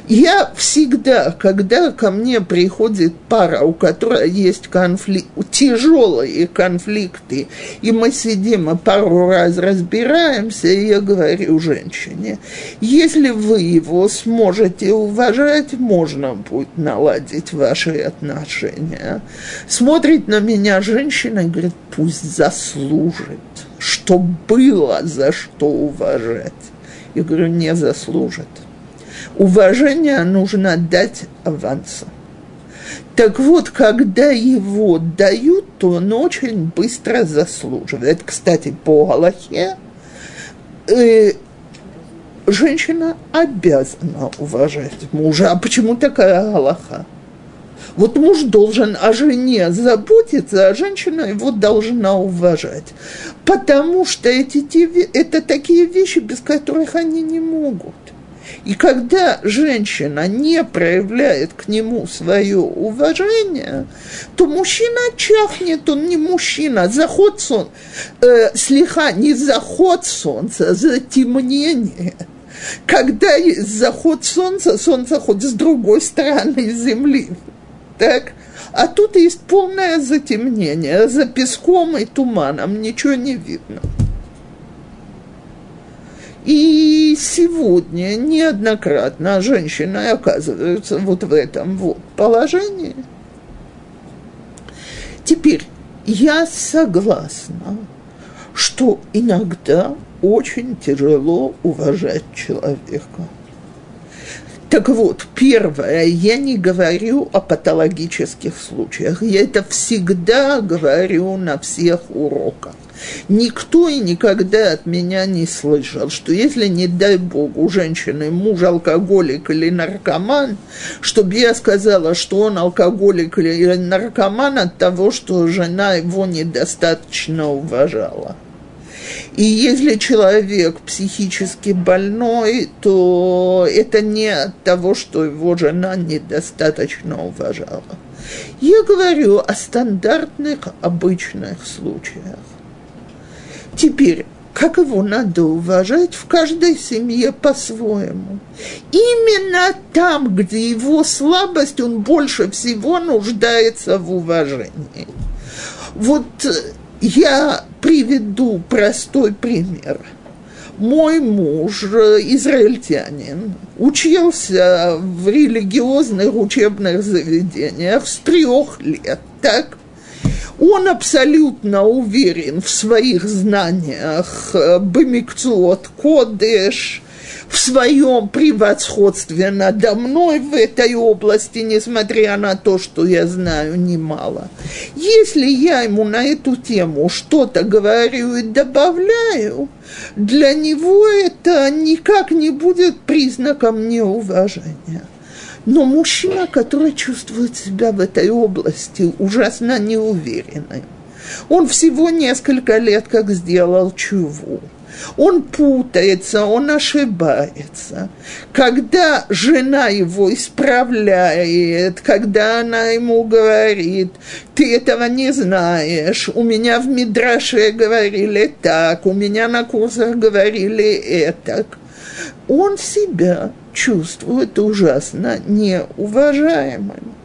Я всегда, когда ко мне приходит пара, у которой есть конфликт, тяжелые конфликты, и мы сидим и пару раз разбираемся, и я говорю женщине, если вы его сможете уважать, можно будет наладить ваши отношения. Смотрит на меня женщина и говорит, пусть заслужит что было за что уважать. Я говорю, не заслужит. Уважение нужно дать авансом. Так вот, когда его дают, то он очень быстро заслуживает. Кстати, по Галахе э, женщина обязана уважать мужа. А почему такая Галаха? Вот муж должен о жене заботиться, а женщина его должна уважать. Потому что эти, это такие вещи, без которых они не могут. И когда женщина не проявляет к нему свое уважение, то мужчина чахнет, он не мужчина. Заход солнца, э, слегка не заход солнца, а затемнение. Когда есть заход солнца, солнце хоть с другой стороны земли так? А тут есть полное затемнение, за песком и туманом ничего не видно. И сегодня неоднократно женщины оказываются вот в этом вот положении. Теперь я согласна, что иногда очень тяжело уважать человека. Так вот, первое, я не говорю о патологических случаях. Я это всегда говорю на всех уроках. Никто и никогда от меня не слышал, что если, не дай бог, у женщины муж алкоголик или наркоман, чтобы я сказала, что он алкоголик или наркоман от того, что жена его недостаточно уважала. И если человек психически больной, то это не от того, что его жена недостаточно уважала. Я говорю о стандартных, обычных случаях. Теперь, как его надо уважать в каждой семье по-своему. Именно там, где его слабость, он больше всего нуждается в уважении. Вот я приведу простой пример. Мой муж, израильтянин, учился в религиозных учебных заведениях с трех лет, так? Он абсолютно уверен в своих знаниях Бамикцуот, Кодеш, в своем превосходстве надо мной в этой области, несмотря на то, что я знаю немало. Если я ему на эту тему что-то говорю и добавляю, для него это никак не будет признаком неуважения. Но мужчина, который чувствует себя в этой области ужасно неуверенным, он всего несколько лет как сделал чуву. Он путается, он ошибается. Когда жена его исправляет, когда она ему говорит, ты этого не знаешь, у меня в Мидраше говорили так, у меня на курсах говорили это, он себя чувствует ужасно неуважаемым.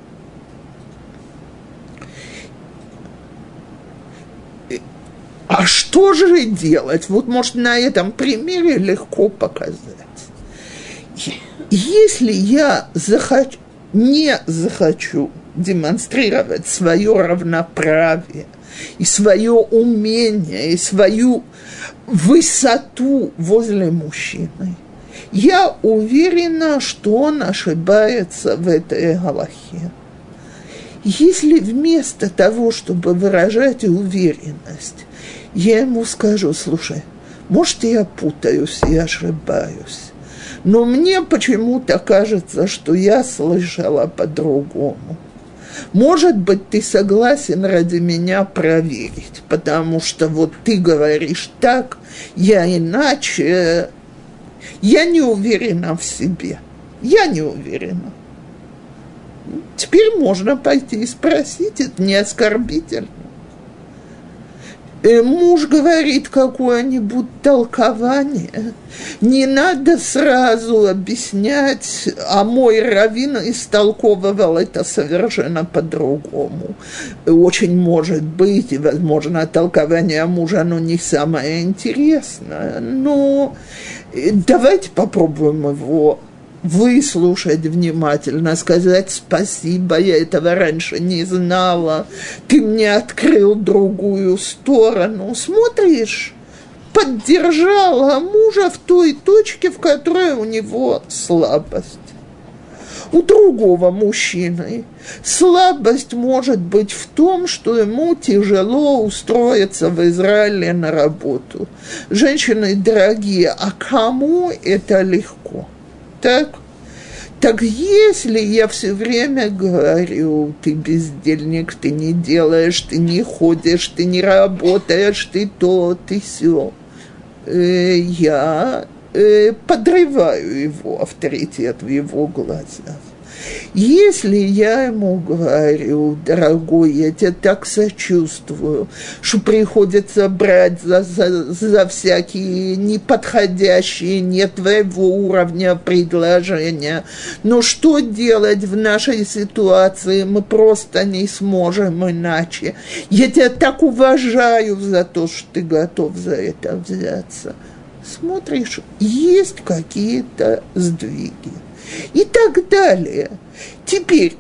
А что же делать? Вот, может, на этом примере легко показать. Если я захочу, не захочу демонстрировать свое равноправие и свое умение, и свою высоту возле мужчины, я уверена, что он ошибается в этой Галахе. Если вместо того, чтобы выражать уверенность, ему скажу, слушай, может, я путаюсь и ошибаюсь, но мне почему-то кажется, что я слышала по-другому. Может быть, ты согласен ради меня проверить, потому что вот ты говоришь так, я иначе, я не уверена в себе. Я не уверена. Теперь можно пойти и спросить, это не оскорбительно. Э, муж говорит какое-нибудь толкование, не надо сразу объяснять, а мой раввин истолковывал это совершенно по-другому. Очень может быть, и, возможно, толкование мужа, оно не самое интересное, но э, давайте попробуем его выслушать внимательно, сказать спасибо, я этого раньше не знала, ты мне открыл другую сторону. Смотришь, поддержала мужа в той точке, в которой у него слабость. У другого мужчины слабость может быть в том, что ему тяжело устроиться в Израиле на работу. Женщины дорогие, а кому это легко? Так? Так если я все время говорю, ты бездельник, ты не делаешь, ты не ходишь, ты не работаешь, ты то, ты все, э, я э, подрываю его авторитет в его глазах. Если я ему говорю, дорогой, я тебя так сочувствую, что приходится брать за, за, за всякие неподходящие, не твоего уровня предложения, но что делать в нашей ситуации, мы просто не сможем иначе. Я тебя так уважаю за то, что ты готов за это взяться. Смотришь, есть какие-то сдвиги и так далее. Теперь,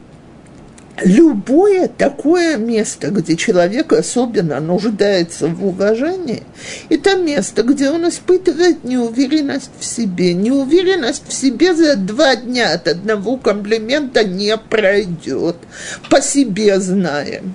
любое такое место, где человек особенно нуждается в уважении, это место, где он испытывает неуверенность в себе. Неуверенность в себе за два дня от одного комплимента не пройдет. По себе знаем.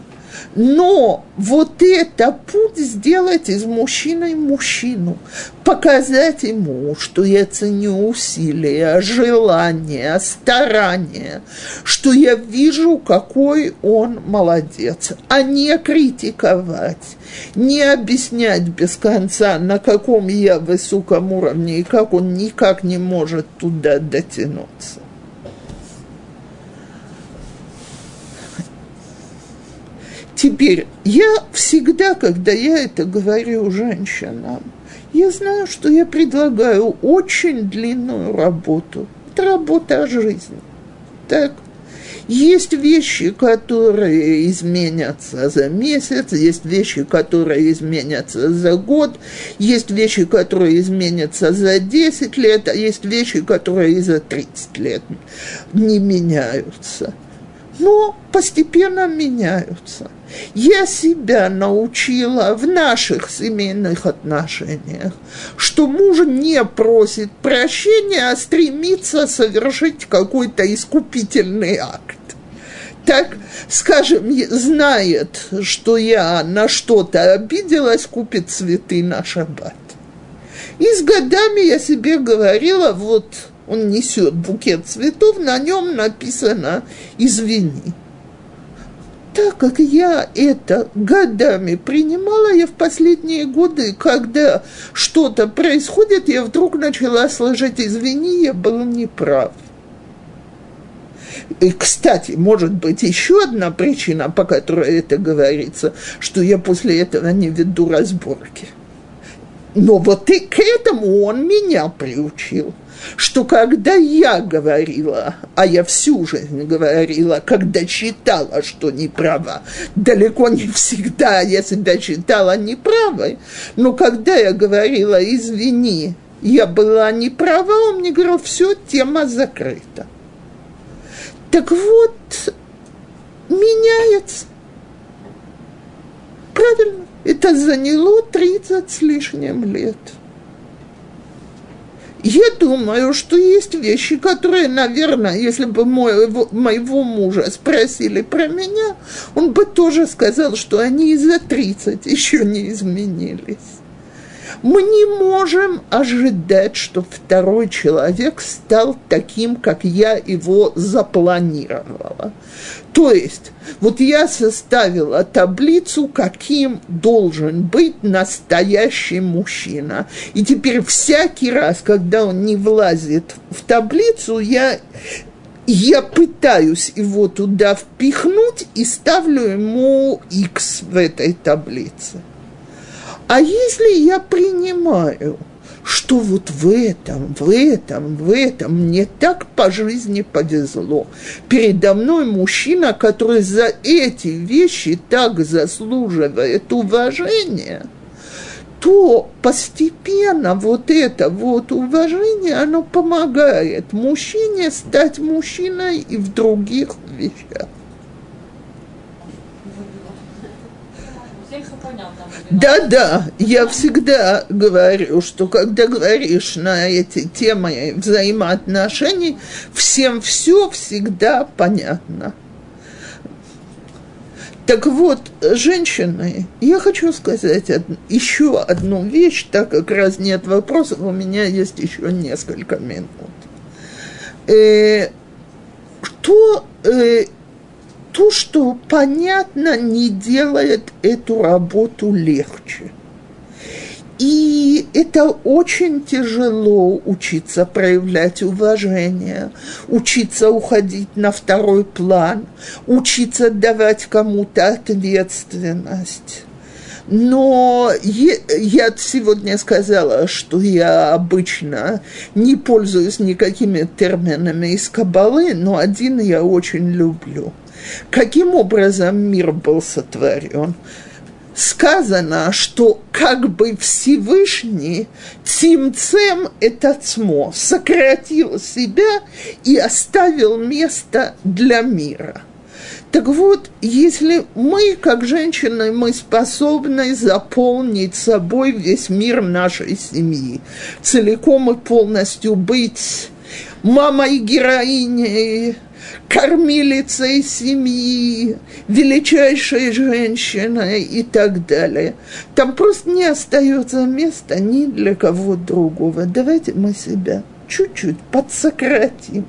Но вот это путь сделать из мужчины мужчину, показать ему, что я ценю усилия, желания, старания, что я вижу, какой он молодец, а не критиковать, не объяснять без конца, на каком я высоком уровне и как он никак не может туда дотянуться. Теперь, я всегда, когда я это говорю женщинам, я знаю, что я предлагаю очень длинную работу. Это работа о жизни. Так, есть вещи, которые изменятся за месяц, есть вещи, которые изменятся за год, есть вещи, которые изменятся за 10 лет, а есть вещи, которые за 30 лет не меняются. Но постепенно меняются. Я себя научила в наших семейных отношениях, что муж не просит прощения, а стремится совершить какой-то искупительный акт. Так, скажем, знает, что я на что-то обиделась, купит цветы на шаббат. И с годами я себе говорила, вот он несет букет цветов, на нем написано «извини». Так как я это годами принимала, я в последние годы, когда что-то происходит, я вдруг начала сложить «извини, я был неправ». И, кстати, может быть еще одна причина, по которой это говорится, что я после этого не веду разборки. Но вот и к этому он меня приучил что когда я говорила, а я всю жизнь говорила, когда считала, что не права, далеко не всегда я себя считала неправой, но когда я говорила, извини, я была не права, он мне говорил, все, тема закрыта. Так вот, меняется. Правильно, это заняло 30 с лишним лет. Я думаю, что есть вещи, которые, наверное, если бы мой, моего мужа спросили про меня, он бы тоже сказал, что они и за 30 еще не изменились. Мы не можем ожидать, что второй человек стал таким, как я его запланировала. То есть, вот я составила таблицу, каким должен быть настоящий мужчина. И теперь всякий раз, когда он не влазит в таблицу, я я пытаюсь его туда впихнуть и ставлю ему X в этой таблице. А если я принимаю, что вот в этом, в этом, в этом мне так по жизни повезло. Передо мной мужчина, который за эти вещи так заслуживает уважения, то постепенно вот это вот уважение, оно помогает мужчине стать мужчиной и в других вещах. Да-да, я всегда говорю, что когда говоришь на эти темы взаимоотношений, всем все всегда понятно. Так вот, женщины, я хочу сказать од, еще одну вещь, так как раз нет вопросов, у меня есть еще несколько минут. Э, что э, то, что понятно, не делает эту работу легче. И это очень тяжело учиться проявлять уважение, учиться уходить на второй план, учиться давать кому-то ответственность. Но я сегодня сказала, что я обычно не пользуюсь никакими терминами из Кабалы, но один я очень люблю – Каким образом мир был сотворен? Сказано, что как бы Всевышний Цимцем это цмо сократил себя и оставил место для мира. Так вот, если мы, как женщины, мы способны заполнить собой весь мир нашей семьи, целиком и полностью быть мамой героиней, кормилицей семьи, величайшей женщиной и так далее. Там просто не остается места ни для кого другого. Давайте мы себя чуть-чуть подсократим.